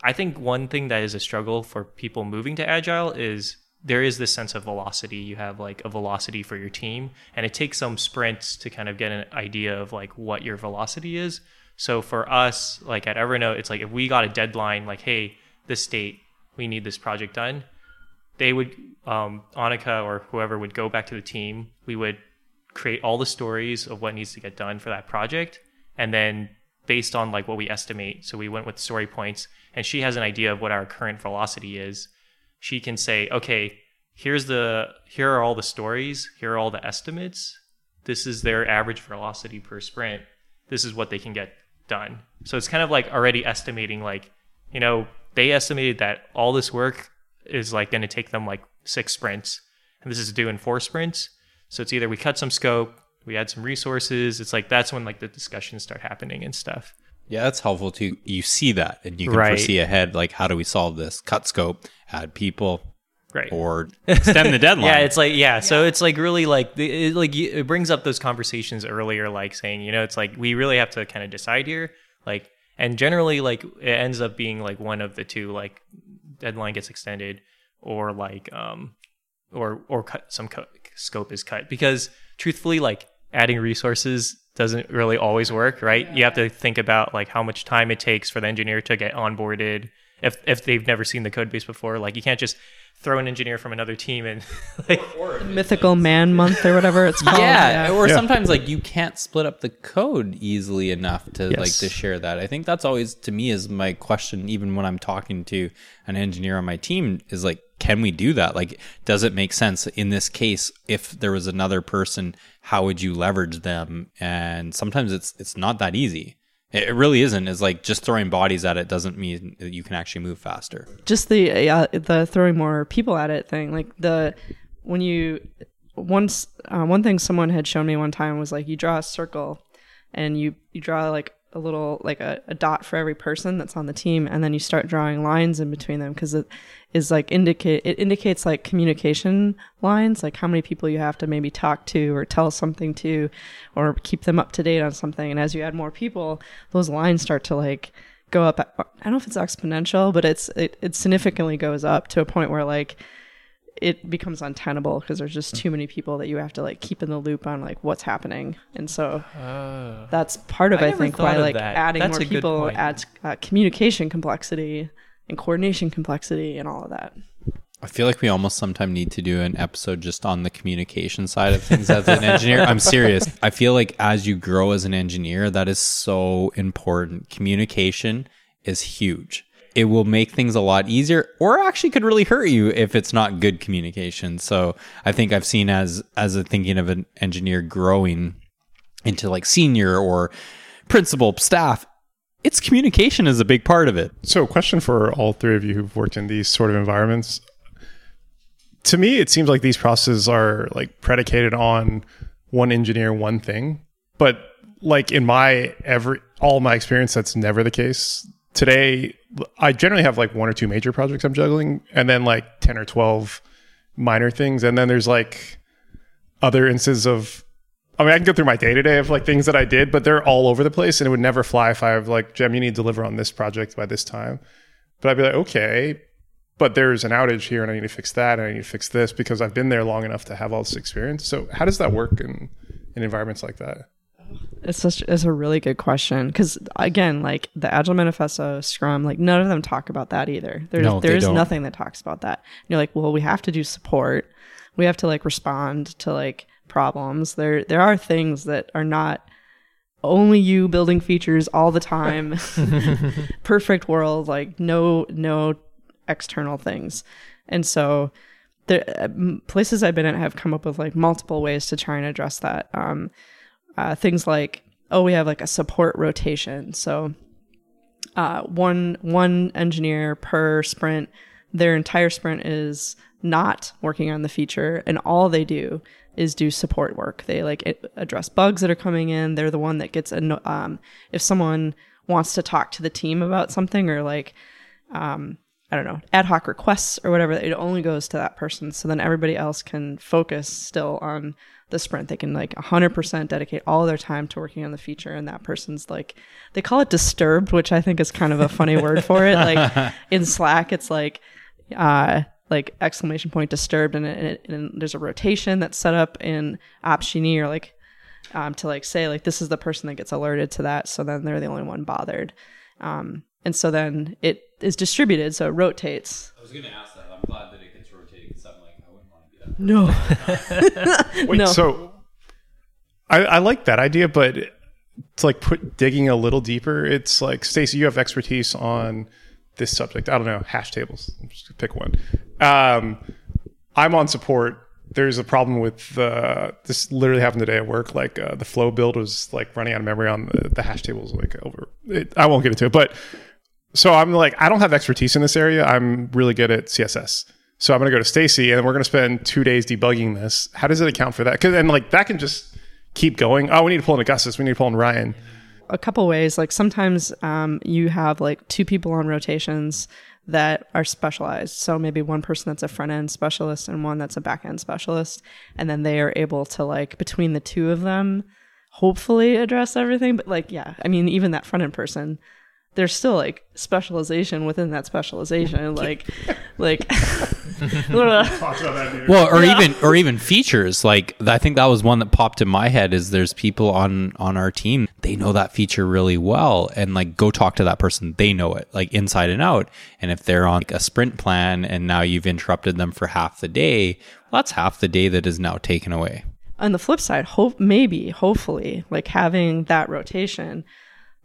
I think one thing that is a struggle for people moving to agile is there is this sense of velocity. You have like a velocity for your team, and it takes some sprints to kind of get an idea of like what your velocity is. So for us, like at Evernote, it's like if we got a deadline, like, hey, this date, we need this project done, they would, um, Annika or whoever would go back to the team. We would create all the stories of what needs to get done for that project, and then based on like what we estimate. So we went with story points, and she has an idea of what our current velocity is. She can say, okay, here's the here are all the stories, here are all the estimates. This is their average velocity per sprint. This is what they can get done. So it's kind of like already estimating like, you know, they estimated that all this work is like going to take them like six sprints, and this is due in four sprints. So it's either we cut some scope, we add some resources. It's like that's when like the discussions start happening and stuff. Yeah, that's helpful too. You see that and you can Right. foresee ahead, like how do we solve this? Cut scope, add people, Right. or extend the deadline. Yeah, it's like yeah, so it's like really like it, like it brings up those conversations earlier, like saying you know it's like we really have to kind of decide here, like and generally like it ends up being like one of the two, like deadline gets extended or like um or or cut some co- scope is cut because truthfully like adding resources doesn't really always work, right? You have to think about like how much time it takes for the engineer to get onboarded if if they've never seen the code base before. Like you can't just throw an engineer from another team and like Mythical Man Month or whatever it's called. yeah, or Yeah. sometimes like you can't split up the code easily enough to like to share that. I think that's always to me is my question even when I'm talking to an engineer on my team is like can we do that? Like does it make sense in this case if there was another person how would you leverage them? And sometimes it's it's not that easy. It really isn't. It's like just throwing bodies at it doesn't mean that you can actually move faster. just the the throwing more people at it thing like the when you once uh, one thing someone had shown me one time was like you draw a circle and you you draw like a little like a, a dot for every person that's on the team, and then you start drawing lines in between them because is like indicate it indicates like communication lines, like how many people you have to maybe talk to or tell something to, or keep them up to date on something. And as you add more people, those lines start to like go up. I don't know if it's exponential, but it's it, it significantly goes up to a point where like it becomes untenable because there's just too many people that you have to like keep in the loop on like what's happening and so that's part of I i, think why like that. adding That's more people adds uh, communication complexity and coordination complexity and all of that I feel like we almost sometime need to do an episode just on the communication side of things as an engineer. I'm serious. I feel like as you grow as an engineer, that is so important. Communication is huge. It will make things a lot easier or actually could really hurt you if it's not good communication. So I think I've seen as as a thinking of an engineer growing into like senior or principal staff, it's communication is a big part of it. So, a question for all three of you who've worked in these sort of environments. To me, it seems like these processes are like predicated on one engineer, one thing. But like in my every all my experience, that's never the case. Today, I generally have like one or two major projects I'm juggling, and then like ten or twelve minor things, and then there's like other instances of I mean, I can go through my day to day of like things that I did, but they're all over the place, and it would never fly if I have like, Jem, you need to deliver on this project by this time. But I'd be like, okay, but there's an outage here, and I need to fix that, and I need to fix this because I've been there long enough to have all this experience. So, how does that work in in environments like that? It's such it's a really good question because again, like the Agile Manifesto, Scrum, like none of them talk about that either. There's No, there's nothing that talks about that. And you're like, well, we have to do support. We have to like respond to like problems. There there are things that are not only you building features all the time. Perfect world, like no no external things. And so there um, places I've been at have come up with like multiple ways to try and address that. Um, uh, things like oh we have like a support rotation so uh, one one engineer per sprint their entire sprint is not working on the feature and all they do is do support work they like it, address bugs that are coming in they're the one that gets a um, if someone wants to talk to the team about something or like um, I don't know, ad hoc requests or whatever, it only goes to that person. So then everybody else can focus still on the sprint. They can like 100% dedicate all their time to working on the feature. And that person's like, they call it disturbed, which I think is kind of a funny word for it. Like in Slack, it's like, uh, like exclamation point disturbed. And, it, and there's a rotation that's set up in Opsgenie or like, um, to like say like this is the person that gets alerted to that. So then they're the only one bothered. Um, and so then it is distributed, so it rotates. I was going to ask that. I'm glad that it gets rotated because I'm like, I wouldn't want to be that. No, Wait, No. so I, I like that idea, but it's like put digging a little deeper. It's like Stacy, you have expertise on this subject. I don't know hash tables. Just pick one. Um, I'm on support. There's a problem with the. This literally happened today at work. Like uh, the flow build was like running out of memory on the, the hash tables. Like over. It, I won't get into it, but so I'm like, I don't have expertise in this area. I'm really good at CSS. So I'm going to go to Stacy and we're going to spend two days debugging this. How does it account for that? Because and like that can just keep going. Oh, we need to pull in Augustus. We need to pull in Ryan. A couple ways. Like sometimes um, you have like two people on rotations that are specialized. So maybe one person that's a front end specialist and one that's a back end specialist, and then they are able to like between the two of them, hopefully address everything. But like, yeah, I mean, even that front end person. There's still like specialization within that specialization, like, like, uh, Well, or even or even features. Like I think that was one that popped in my head. Is there's people on on our team they know that feature really well, and like go talk to that person. They know it like inside and out. And if they're on like, a sprint plan and now you've interrupted them for half the day, well, that's half the day that is now taken away. on the flip side, hope maybe, hopefully, like having that rotation,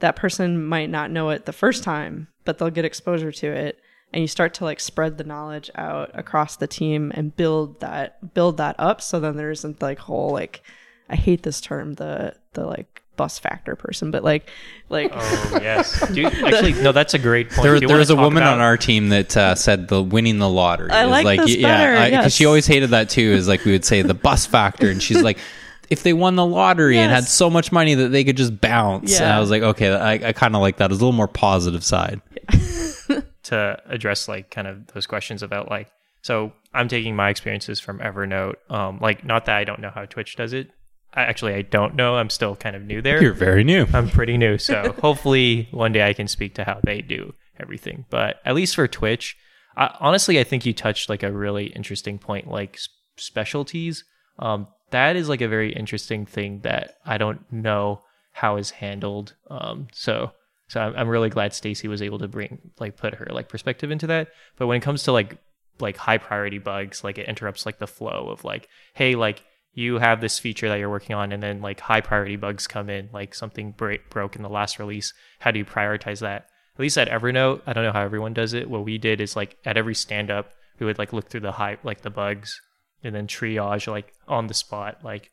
that person might not know it the first time, but they'll get exposure to it. And you start to like spread the knowledge out across the team and build that build that up so then there isn't like whole like I hate this term, the the like bus factor person, but like like Oh yes, dude. Actually, no, that's a great point. There, there was a woman about- on our team that uh, said the winning the lottery. I is like this better, because she always hated that too. Is like we would say the bus factor, and she's like, if they won the lottery and had so much money that they could just bounce. And Yeah. I was like, okay, I, I kind of like that. It's a little more positive side. to address like kind of those questions about like so I'm taking my experiences from Evernote. Um, like not that I don't know how Twitch does it. I, actually, I don't know. I'm still kind of new there. You're very new. I'm pretty new, so hopefully one day I can speak to how they do everything. But at least for Twitch, I, honestly, I think you touched like a really interesting point, like specialties. Um, that is like a very interesting thing that I don't know how is handled. Um, so so I'm, I'm really glad Stacy was able to bring like put her like perspective into that. But when it comes to like like high priority bugs, like it interrupts like the flow of like, hey, like you have this feature that you're working on, and then like high priority bugs come in, like something break, broke in the last release. How do you prioritize that? At least at Evernote, I don't know how everyone does it. What we did is like at every stand up, we would like look through the high like the bugs and then triage like on the spot, like,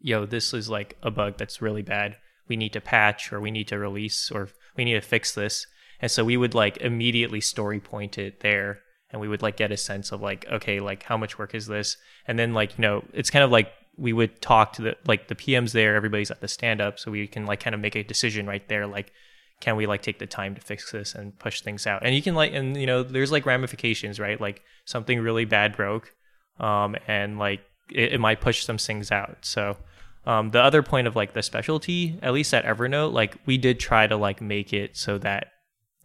yo, this is like a bug that's really bad. We need to patch or we need to release or we need to fix this. And so we would like immediately story point it there and we would like get a sense of like, okay, like how much work is this? And then like, you know, it's kind of like we would talk to the like the PMs there, everybody's at the stand up, so we can like kind of make a decision right there, like can we like take the time to fix this and push things out? And you can like and you know, there's like ramifications, right? Like something really bad broke, um, and like it, it might push some things out. So um, the other point of like the specialty, at least at Evernote, like we did try to like make it so that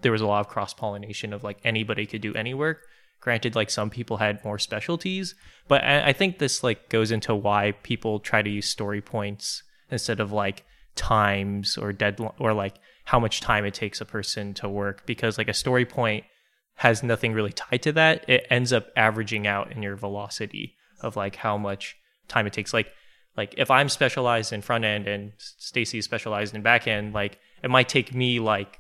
there was a lot of cross pollination of like anybody could do any work. Granted, like some people had more specialties, but I, I think this like goes into why people try to use story points instead of like times or deadline or like how much time it takes a person to work because like a story point has nothing really tied to that. It ends up averaging out in your velocity of like how much time it takes. Like like if I'm specialized in front end and Stacy is specialized in back end, like it might take me like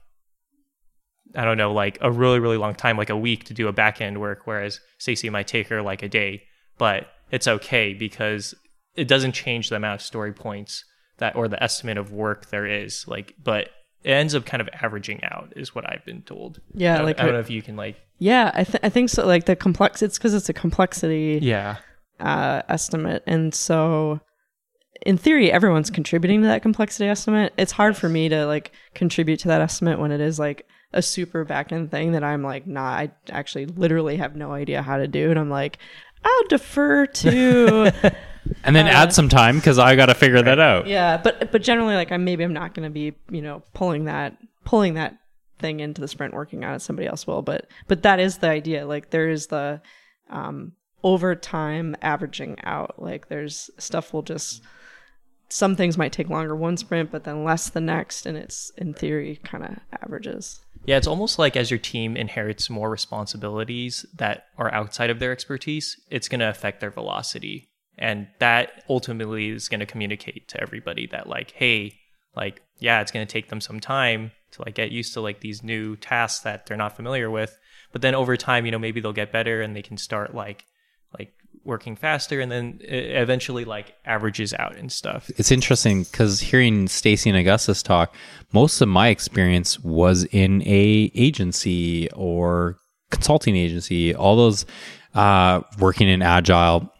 I don't know, like a really, really long time, like a week to do a back end work, whereas Stacy might take her like a day. But it's okay because it doesn't change the amount of story points that or the estimate of work there is. Like, but it ends up kind of averaging out, is what I've been told. Yeah, I like I don't know if you can like, Yeah, I, th- I think so. Like the complex, it's because it's a complexity yeah, uh, estimate, and so in theory, everyone's contributing to that complexity estimate. It's hard for me to like contribute to that estimate when it is like a super back end thing that I'm like, nah, I actually literally have no idea how to do, and I'm like, I'll defer to And then add some time because I got to figure that out. yeah, but but generally, like I'm maybe I'm not going to be you know pulling that pulling that thing into the sprint working on it. Somebody else will, but but that is the idea. Like there is the um over time averaging out. Like there's stuff will just some things might take longer one sprint, but then less the next, and it's in theory kind of averages. Yeah, it's almost like as your team inherits more responsibilities that are outside of their expertise, it's going to affect their velocity. And that ultimately is going to communicate to everybody that like, hey, like yeah, it's going to take them some time to like get used to like these new tasks that they're not familiar with. But then over time, you know, maybe they'll get better and they can start like like working faster and then eventually like averages out and stuff. It's interesting because hearing Stacy and Augustus talk, most of my experience was in a agency or consulting agency. All those uh, working in agile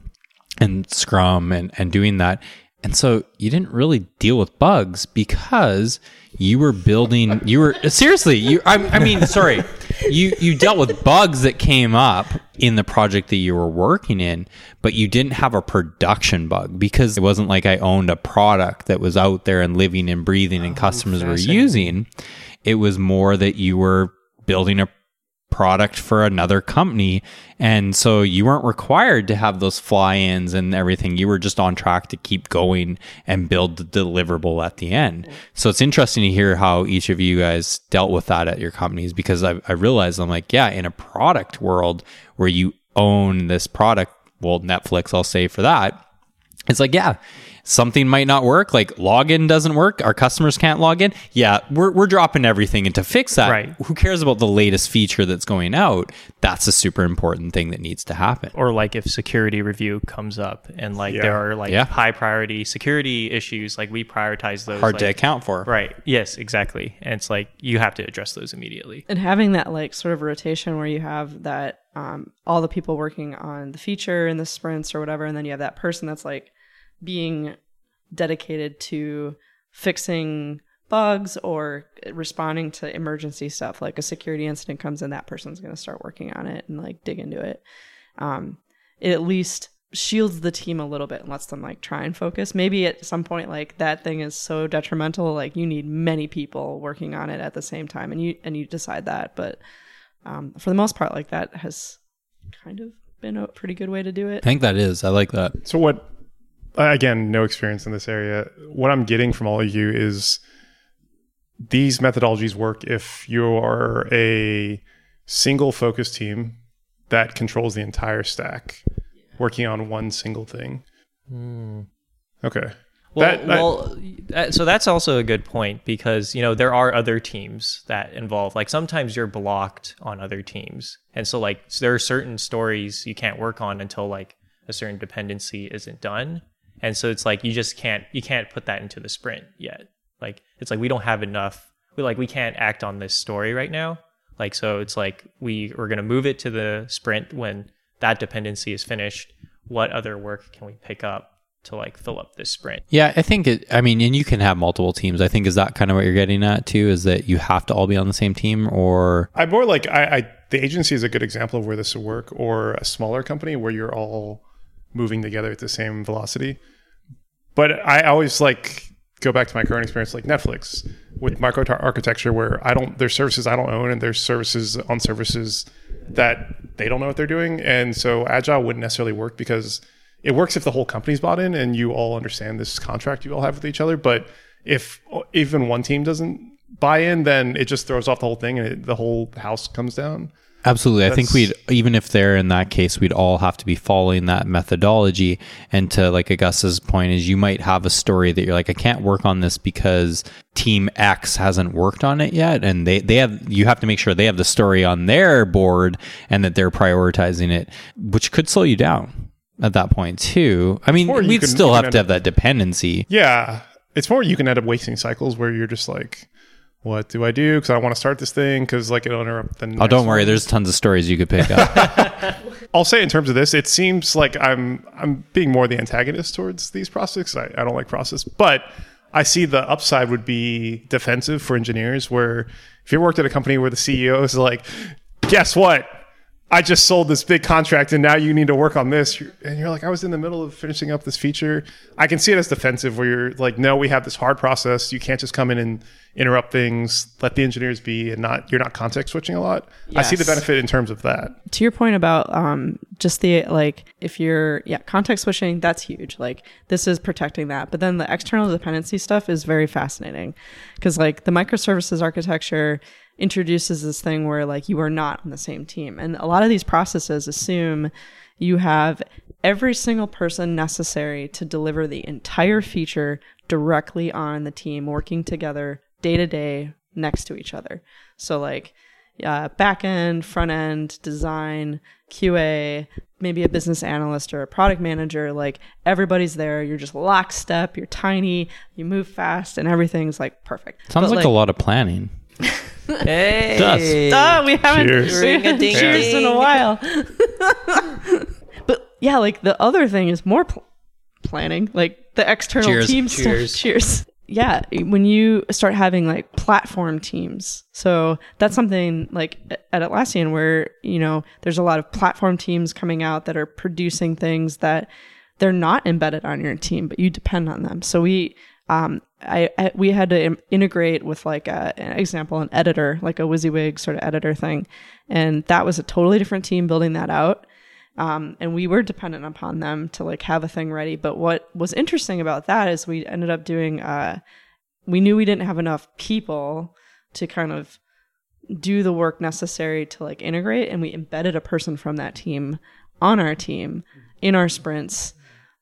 and Scrum and and doing that. And so you didn't really deal with bugs because you were building. You were seriously. You. I, I mean, sorry. You you dealt with bugs that came up in the project that you were working in, but you didn't have a production bug because it wasn't like I owned a product that was out there and living and breathing and oh, customers were using. It was more that you were building a product for another company. And so you weren't required to have those fly ins and everything. You were just on track to keep going and build the deliverable at the end. So it's interesting to hear how each of you guys dealt with that at your companies because I, I realized I'm like, yeah, in a product world where you own this product, well, Netflix, I'll say for that, it's like, yeah, something might not work. Like login doesn't work. Our customers can't log in. Yeah, we're, we're dropping everything. And to fix that, Right. who cares about the latest feature that's going out? That's a super important thing that needs to happen. or like if security review comes up and like Yeah. there are like Yeah. high priority security issues like we prioritize those Hard to account for. right yes exactly and it's like you have to address those immediately and having that like sort of rotation where you have that um, all the people working on the feature and the sprints or whatever and then you have that person that's like being dedicated to fixing bugs or responding to emergency stuff like a security incident comes in that person's going to start working on it and like dig into it um, it at least shields the team a little bit and lets them like try and focus maybe at some point like that thing is so detrimental like you need many people working on it at the same time and you and you decide that but um, for the most part like that has kind of been a pretty good way to do it. I think that is. I like that. So what? Again, no experience in this area. What I'm getting from all of you is these methodologies work if you are a single focus team that controls the entire stack, working on one single thing. Hmm. Okay. Well, That- that- well, that- so that's also a good point because you know there are other teams that involve. Like sometimes you're blocked on other teams, and so like there are certain stories you can't work on until like a certain dependency isn't done, and so it's like you just can't you can't put that into the sprint yet. Like it's like we don't have enough. We like we can't act on this story right now. Like so, it's like we we're gonna move it to the sprint when that dependency is finished. What other work can we pick up to like fill up this sprint? Yeah, I think it. I mean, and you can have multiple teams. I think is that kind of what you're getting at too. Is that you have to all be on the same team, or I'm more like I, I the agency is a good example of where this would work, or a smaller company where you're all moving together at the same velocity. But I always like go back to my current experience, like Netflix with micro architecture, where I don't there's services I don't own, and there's services on services that they don't know what they're doing, and so agile wouldn't necessarily work because it works if the whole company's bought in and you all understand this contract you all have with each other. But if even one team doesn't buy in, then it just throws off the whole thing and it, the whole house comes down. Absolutely. I think we'd, even if they're in that case, we'd all have to be following that methodology. And to like Augustus's point is you might have a story that you're like, I can't work on this because team X hasn't worked on it yet. And they, they have, you have to make sure they have the story on their board and that they're prioritizing it, which could slow you down at that point too. I mean, we'd can- still have to have that dependency. Yeah, it's more you can end up wasting cycles where you're just like, what do I do? Because I want to start this thing because like it'll interrupt the. Oh, don't worry. one. There's tons of stories you could pick up. I'll say in terms of this, it seems like I'm I'm being more the antagonist towards these processes. I, I don't like process, but I see the upside would be defensive for engineers. Where if you worked at a company where the CEO is like, guess what? I just sold this big contract and now you need to work on this. And you're like, I was in the middle of finishing up this feature. I can see it as defensive where you're like, no, we have this hard process. You can't just come in and interrupt things, let the engineers be and not, you're not context switching a lot. I see the benefit in terms of that. to your point about um just the like if you're yeah context switching that's huge like this is protecting that but then the external dependency stuff is very fascinating because like the microservices architecture introduces this thing where like you are not on the same team and a lot of these processes assume you have every single person necessary to deliver the entire feature directly on the team working together day to day next to each other so like uh, back end, front end, design, QA, maybe a business analyst or a product manager. Like everybody's there. You're just lockstep. You're tiny. You move fast, and everything's like perfect. Sounds But, like, a lot of planning. Hey, does. Oh, we haven't Cheers. we haven't cheers in a while. but yeah, like the other thing is more pl- planning, like the external Cheers. team Cheers. stuff. Cheers. Yeah, when you start having like platform teams, so that's something like at Atlassian where you know there's a lot of platform teams coming out that are producing things that they're not embedded on your team, but you depend on them. So we, um, I, I we had to im- integrate with like a, an example, an editor, like a WYSIWYG sort of editor thing, and that was a totally different team building that out. Um, and we were dependent upon them to like have a thing ready. But what was interesting about that is we ended up doing. Uh, we knew we didn't have enough people to kind of do the work necessary to like integrate, and we embedded a person from that team on our team in our sprints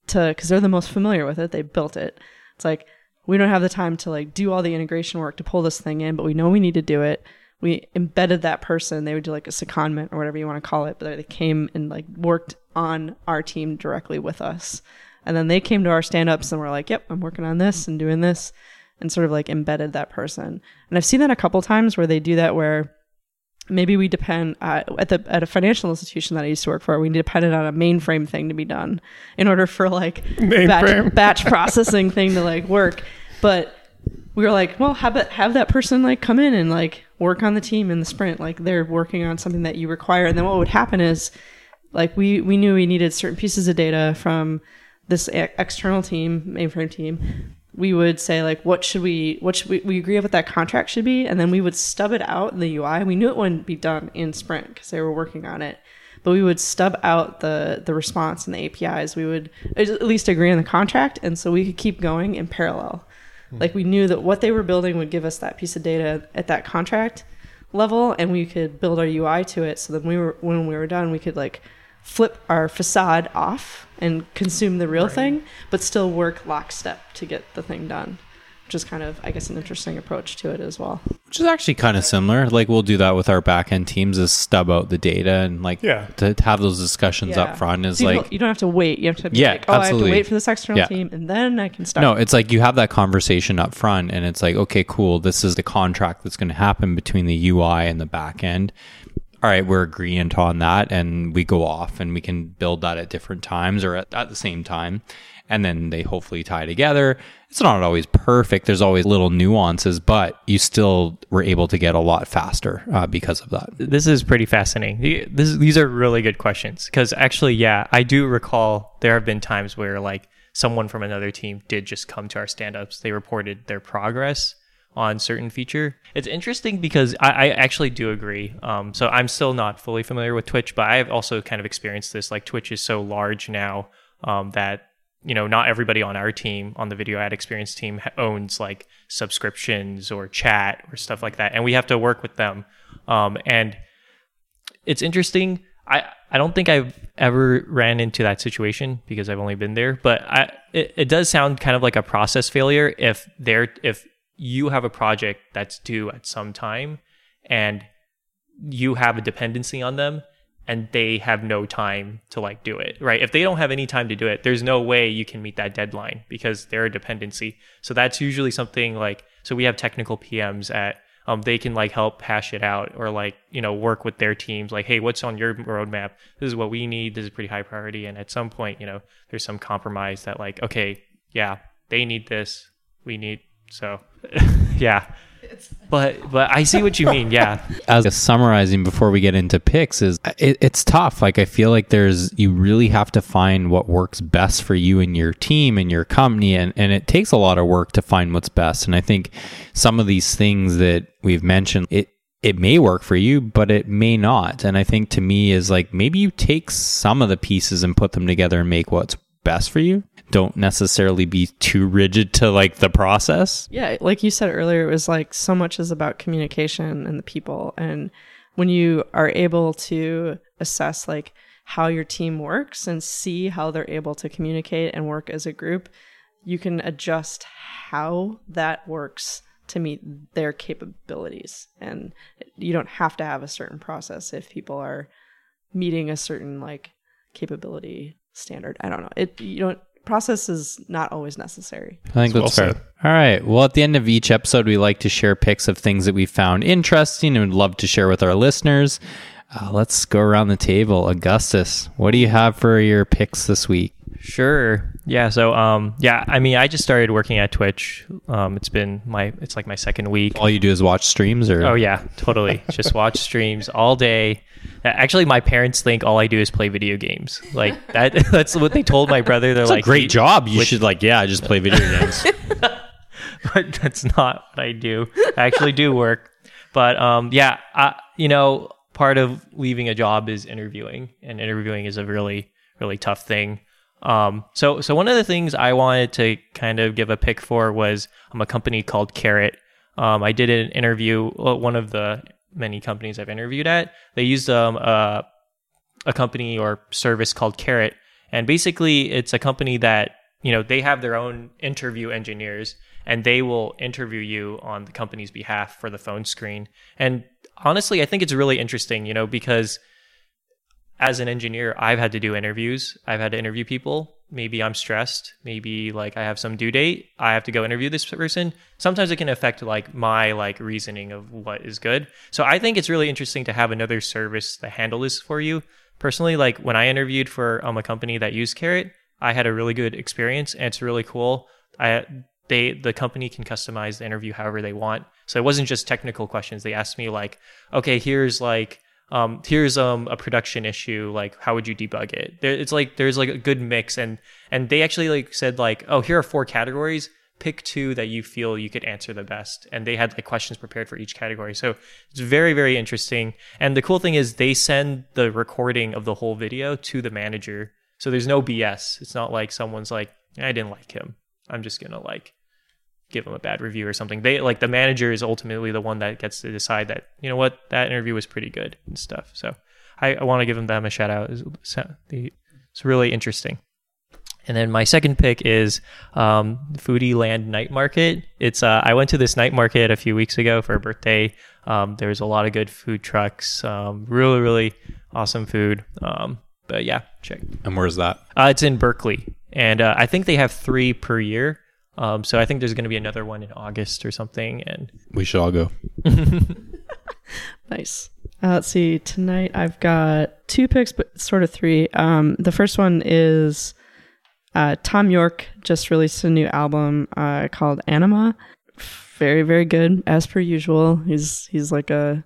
to because they're the most familiar with it. They built it. It's like we don't have the time to like do all the integration work to pull this thing in, but we know we need to do it. We embedded that person. They would do like a secondment or whatever you want to call it, but they came and like worked on our team directly with us. And then they came to our stand ups and were like, yep, I'm working on this and doing this and sort of like embedded that person. And I've seen that a couple times where they do that where maybe we depend uh, at the at a financial institution that I used to work for. We depended on a mainframe thing to be done in order for like batch, batch processing thing to like work. But we were like, well, have that have that person like come in and like work on the team in the sprint. Like they're working on something that you require. And then what would happen is like we we knew we needed certain pieces of data from this external team, mainframe team. We would say like, what should we, what should we, we agree on what that contract should be, and then we would stub it out in the UI. We knew it wouldn't be done in Sprint because they were working on it, but we would stub out the the response and the APIs. We would at least agree on the contract, and so we could keep going in parallel. Hmm. Like we knew that what they were building would give us that piece of data at that contract level, and we could build our UI to it. So then we were when we were done, we could like flip our facade off and consume the real thing, but still work lockstep to get the thing done. Which is kind of, I guess, an interesting approach to it as well. which is actually kind of similar. Like we'll do that with our back end teams is stub out the data and like Yeah. to have those discussions up front is So you, like don't, you don't have to wait. You have to be Yeah, like, oh, I have absolutely. to wait for this external Yeah. team, and then I can start. No, it's like you have that conversation up front and it's like, okay, cool. This is the contract that's going to happen between the UI and the back end. All right, we're agreeing on that and we go off and we can build that at different times or at, at the same time. And then they hopefully tie together. It's not always perfect. There's always little nuances, but you still were able to get a lot faster uh, because of that. this is pretty fascinating. This, these are really good questions because actually, yeah, I do recall there have been times where like someone from another team did just come to our stand-ups. They reported their progress on certain feature. It's interesting because I, I actually do agree. Um, so I'm still not fully familiar with Twitch, but I've also kind of experienced this. Like Twitch is so large now um, that you know not everybody on our team on the video ad experience team owns like subscriptions or chat or stuff like that and we have to work with them um, and it's interesting i i don't think i've ever ran into that situation because i've only been there but i it, it does sound kind of like a process failure if they're if you have a project that's due at some time and you have a dependency on them and they have no time to like do it right? If they don't have any time to do it there's no way you can meet that deadline because they're a dependency. So that's usually something like so we have technical pms at um, they can like help hash it out or like you know work with their teams like hey what's on your roadmap? This is what we need. This is pretty high priority. And at some point you know there's some compromise that like okay yeah they need this. We need so yeah. But but i see what you mean yeah. As a summarizing before we get into picks is uh, it, it's tough. Like i feel like there's you really have to find what works best for you and your team and your company and, and it takes a lot of work to find what's best. And i think some of these things that we've mentioned it it may work for you but it may not. And i think to me is like maybe you take some of the pieces and put them together and make what's best for you don't necessarily be too rigid to like the process Yeah, like you said earlier, it was like so much is about communication and the people. And when you are able to assess like how your team works and see how they're able to communicate and work as a group, you can adjust how that works to meet their capabilities. And you don't have to have a certain process if people are meeting a certain like capability standard. I don't know. It you don't process is not always necessary. I think That's that's well fair. All right. Well, at the end of each episode, we like to share picks of things that we found interesting and would love to share with our listeners. Uh, let's go around the table. Augustus, what do you have for your picks this week? Sure. Yeah. So, um, yeah. I mean, I just started working at Twitch. Um, it's been my, it's like my second week. All you do is watch streams, or Oh yeah, totally. just watch streams all day. Actually, my parents think all I do is play video games. Like that. That's what they told my brother. They're It's like, a great job. You should like, yeah, I just play video games. but that's not what I do. I actually do work. But um, yeah, I, you know, part of leaving a job is interviewing, and interviewing is a really, really tough thing. Um, so, so one of the things I wanted to kind of give a pick for was um, a company called Karat. Um, I did an interview. Well, one of the many companies I've interviewed at. They used um, a, a company or service called Karat, and basically it's a company that you know they have their own interview engineers, and they will interview you on the company's behalf for the phone screen. And honestly, I think it's really interesting, you know, because as an engineer, I've had to do interviews. I've had to interview people maybe I'm stressed, maybe like I have some due date, I have to go interview this person. Sometimes it can affect like my like reasoning of what is good. So I think it's really interesting to have another service that handle this for you. Personally, like when I interviewed for um, a company that used Karat, I had a really good experience and it's really cool. I they the company can customize the interview however they want. So it wasn't just technical questions. They asked me like, okay, here's like um, here's um, a production issue like how would you debug it? There, it's like there's like a good mix and and they actually like said like oh here are four categories. Pick two that you feel you could answer the best. And they had like questions prepared for each category. So it's very very interesting. And the cool thing is they send the recording of the whole video to the manager. So there's no bs it's not like someone's like i didn't like him. I'm just gonna like give them a bad review or something. They like the manager is ultimately the one that gets to decide that you know what that interview was pretty good and stuff. So I, I want to give them, them a shout out. It's, it's really interesting. And then my second pick is um, FoodieLand Night Market. It's uh, I went to this night market a few weeks ago for a birthday. Um, there's a lot of good food trucks, um, really really awesome food. Um, but yeah, check. And where's that? Uh, it's in Berkeley, and uh, I think they have three per year. Um, so I think there's going to be another one in August or something, and We should all go. Nice. Uh, let's see. Tonight I've got two picks, but sort of three. Um, the first one is uh, Thom Yorke just released a new album uh, called Anima. Very, very good as per usual. He's he's like a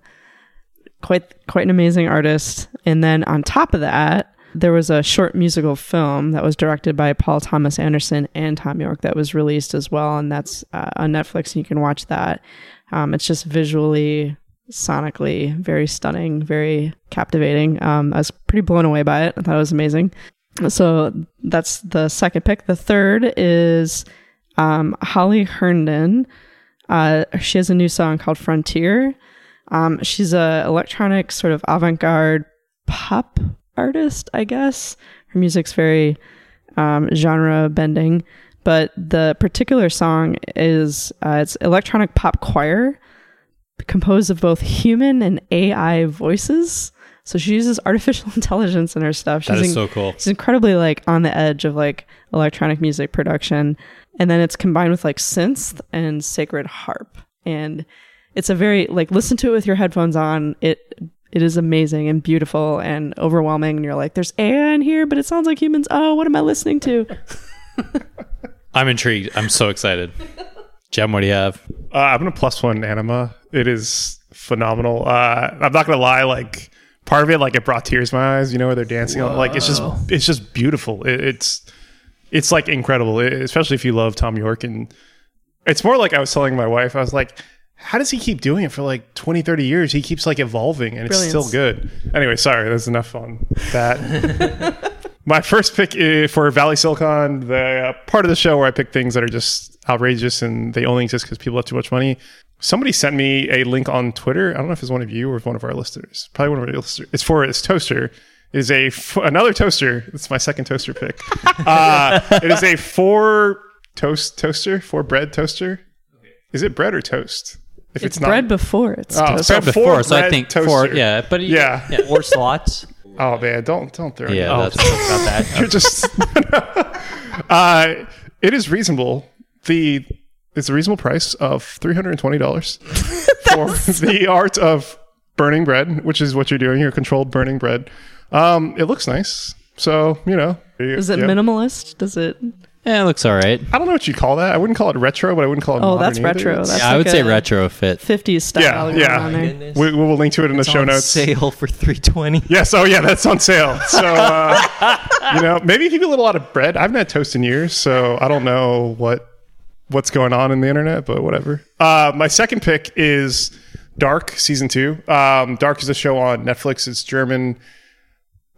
quite quite an amazing artist. And then on top of that, there was a short musical film that was directed by Paul Thomas Anderson and Thom Yorke that was released as well, and that's uh, on Netflix. And you can watch that. Um, it's just visually, sonically very stunning, very captivating. Um, I was pretty blown away by it. I thought it was amazing. So that's the second pick. The third is um, Holly Herndon. Uh, she has a new song called Frontier. Um, she's a electronic sort of avant-garde pop artist, I guess. Her music's very um, genre bending, but the particular song is uh, it's electronic pop choir composed of both human and AI voices. So she uses artificial intelligence in her stuff. She's That is in- so cool. it's incredibly like on the edge of like electronic music production and then it's combined with like synth and sacred harp and it's a very like listen to it with your headphones on it it is amazing and beautiful and overwhelming and you're like there's AI in here but it sounds like humans oh what am I listening to I'm intrigued. I'm so excited. Jem, what do you have? Uh, I'm gonna plus one anima. It is phenomenal. Uh, I'm not gonna lie, like part of it, like it brought tears to my eyes. You know, where they're dancing, on, like it's just, it's just beautiful. It, it's, it's like incredible, it- especially if you love Thom Yorke. And it's more like I was telling my wife, I was like, how does he keep doing it for like 20, 30 years? He keeps like evolving, and it's still good. Anyway, sorry, that's enough on that. My first pick for Valley Silicon, the uh, part of the show where I pick things that are just outrageous and they only exist because people have too much money. Somebody sent me a link on Twitter. I don't know if it's one of you or if one of our listeners. Probably one of our listeners. It's for this toaster. It is a f- another toaster. It's my second toaster pick. uh, it is a four toast toaster, four bread toaster. Is it bread or toast? If it's, bread before it's Oh, toast. so Before, four so I think toaster. four. Yeah, but Yeah. yeah, or slots. Oh man, don't don't throw yeah. it. Oh, that's about that. You're just. uh, it is reasonable. The it's a reasonable price of three hundred and twenty dollars for the art of burning bread, which is what you're doing. You're controlled burning bread. Um, it looks nice, so you know. is it yeah. minimalist does it yeah, it looks all right. I don't know what you call that. I wouldn't call it retro, but I wouldn't call it. Oh, modern that's either. retro. It's- That's Yeah, I would like say a- retrofit. 50s style Yeah, going yeah. on there. goodness. we, we will link to it in the It's show on notes. Sale for three twenty. Yes. Oh, yeah. That's on sale. So, uh, you know, maybe if you eat a lot of bread. I haven't had toast in years, so I don't know what what's going on in the internet, but whatever. Uh, my second pick is Dark season two. Um, Dark is a show on Netflix. It's German.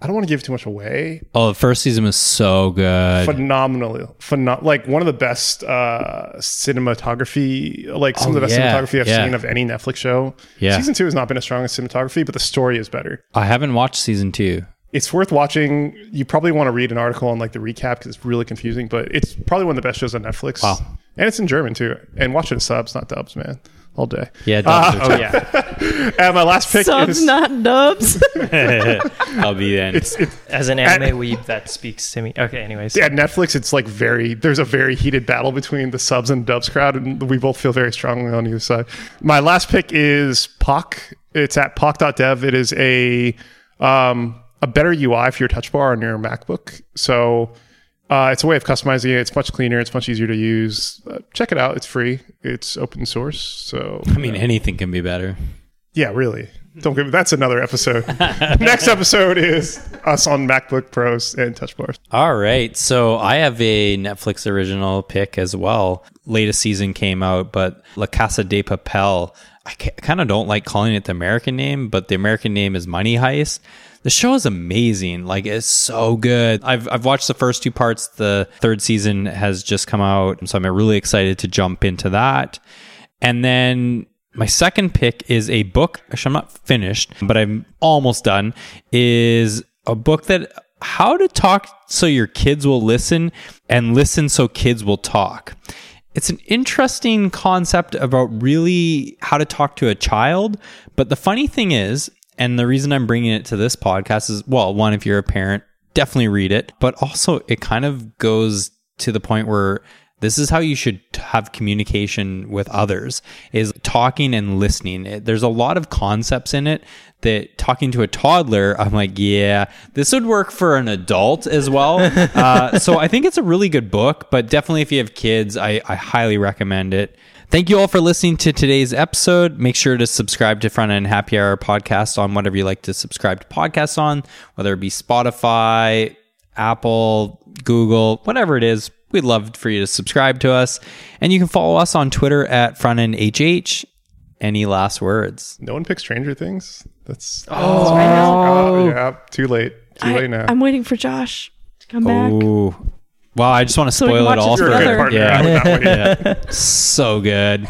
I don't want to give too much away. Oh, the first season was so good. Phenomenal, phenom- like one of the best uh, cinematography, like some Oh, of the best yeah, cinematography I've yeah. seen of any Netflix show. Yeah. season two has not been as strong as cinematography, but the story is better. I haven't watched season two. it's worth watching. You probably want to read an article on like the recap because it's really confusing, but it's probably one of the best shows on Netflix. Wow. And it's in German too. And watch it in subs, not dubs, man. All day. Yeah, Ah, dubs are Oh yeah. And my last pick Subs, is not dubs. I'll be then. it's, it's As an anime weeb, that speaks to me. Okay. Anyways. at Netflix. It's like very there's a very heated battle between the subs and dubs crowd, and we both feel very strongly on either side. My last pick is Pock. It's at pock.dev. It is a um, a better UI for your touch bar on your MacBook. So uh, it's a way of customizing it. It's much cleaner. It's much easier to use. Uh, check it out. It's free. It's open source. So I mean, anything can be better. yeah, really. Don't give me. That's another episode. Next episode is us on MacBook Pros and touch bars. All right. So I have a Netflix original pick as well. Latest season came out, but La Casa de Papel. I kind of don't like calling it the American name, but the American name is Money Heist. The show is amazing. Like it's so good. I've I've watched the first two parts. The third season has just come out, so I'm really excited to jump into that. And then my second pick is a book. Actually, I'm not finished, but I'm almost done. Is a book that how to talk so your kids will listen and listen so kids will talk. It's an interesting concept about really how to talk to a child. But the funny thing is, and the reason I'm bringing it to this podcast is well, one, if you're a parent, definitely read it. But also, it kind of goes to the point where this is how you should have communication with others is talking and listening. It- there's a lot of concepts in it that talking to a toddler i'm like yeah this would work for an adult as well. Uh, so i think it's a really good book but definitely if you have kids i, I highly recommend it Thank you all for listening to today's episode. Make sure to subscribe to Front End Happy Hour podcast on whatever you like to subscribe to podcasts on, whether it be Spotify, Apple, Google, whatever it is. We'd love for you to subscribe to us. And you can follow us on Twitter at Front End HH. Any last words? No one picked Stranger Things. That's Oh. oh, yeah, too late. Too I, late now. I'm waiting for Josh to come back. Ooh. Wow, I just want to So spoil it all for a good together. partner. Yeah. I would not wait. yeah. So good.